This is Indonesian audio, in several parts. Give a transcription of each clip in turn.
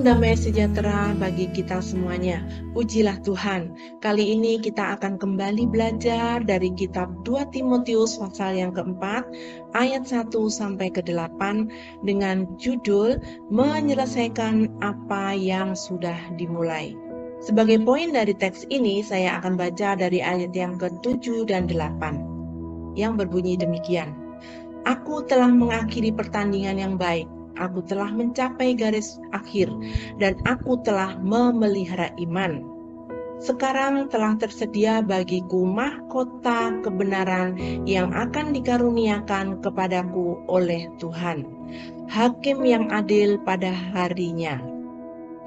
Damai sejahtera bagi kita semuanya. Pujilah Tuhan. Kali ini kita akan kembali belajar dari kitab 2 Timotius pasal yang keempat, ayat 1 sampai ke 8 dengan judul Menyelesaikan apa yang sudah dimulai. Sebagai poin dari teks ini, saya akan baca dari ayat yang ke-7 dan 8 yang berbunyi demikian. Aku telah mengakhiri pertandingan yang baik aku telah mencapai garis akhir dan aku telah memelihara iman. Sekarang telah tersedia bagiku mahkota kebenaran yang akan dikaruniakan kepadaku oleh Tuhan, Hakim yang adil pada harinya.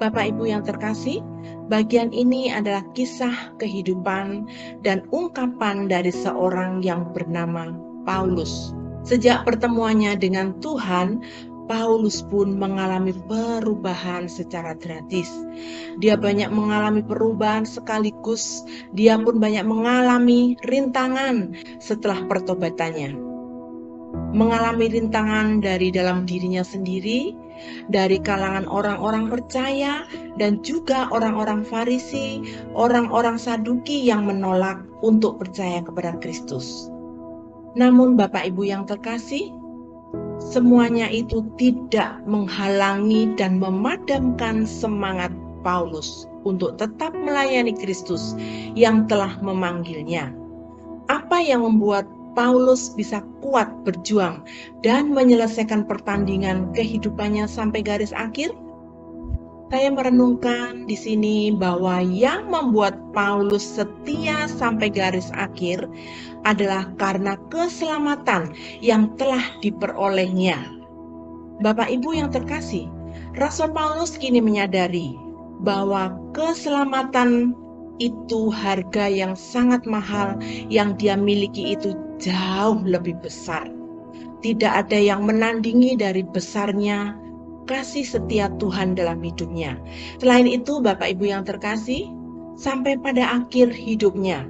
Bapak Ibu yang terkasih, bagian ini adalah kisah kehidupan dan ungkapan dari seorang yang bernama Paulus. Sejak pertemuannya dengan Tuhan, Paulus pun mengalami perubahan secara gratis. Dia banyak mengalami perubahan sekaligus, dia pun banyak mengalami rintangan setelah pertobatannya. Mengalami rintangan dari dalam dirinya sendiri, dari kalangan orang-orang percaya, dan juga orang-orang Farisi, orang-orang Saduki yang menolak untuk percaya kepada Kristus. Namun, Bapak Ibu yang terkasih, semuanya itu tidak menghalangi dan memadamkan semangat Paulus untuk tetap melayani Kristus yang telah memanggilnya. Apa yang membuat Paulus bisa kuat berjuang dan menyelesaikan pertandingan kehidupannya sampai garis akhir? Saya merenungkan di sini bahwa yang membuat Paulus setia sampai garis akhir adalah karena keselamatan yang telah diperolehnya. Bapak Ibu yang terkasih, Rasul Paulus kini menyadari bahwa keselamatan itu harga yang sangat mahal yang dia miliki itu jauh lebih besar. Tidak ada yang menandingi dari besarnya kasih setia Tuhan dalam hidupnya. Selain itu, Bapak Ibu yang terkasih, sampai pada akhir hidupnya,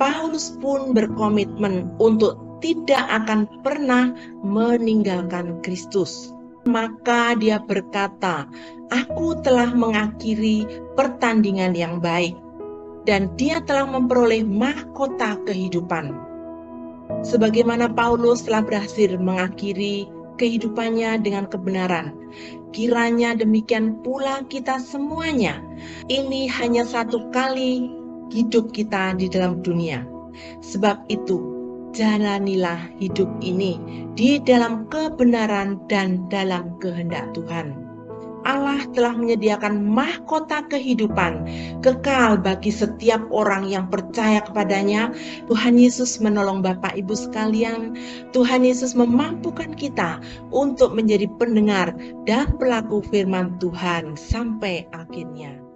Paulus pun berkomitmen untuk tidak akan pernah meninggalkan Kristus. Maka dia berkata, "Aku telah mengakhiri pertandingan yang baik, dan dia telah memperoleh mahkota kehidupan." Sebagaimana Paulus telah berhasil mengakhiri kehidupannya dengan kebenaran. Kiranya demikian pula kita semuanya. Ini hanya satu kali hidup kita di dalam dunia. Sebab itu, jalanilah hidup ini di dalam kebenaran dan dalam kehendak Tuhan. Allah telah menyediakan mahkota kehidupan kekal bagi setiap orang yang percaya kepadanya. Tuhan Yesus menolong Bapak Ibu sekalian. Tuhan Yesus memampukan kita untuk menjadi pendengar dan pelaku firman Tuhan sampai akhirnya.